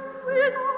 We're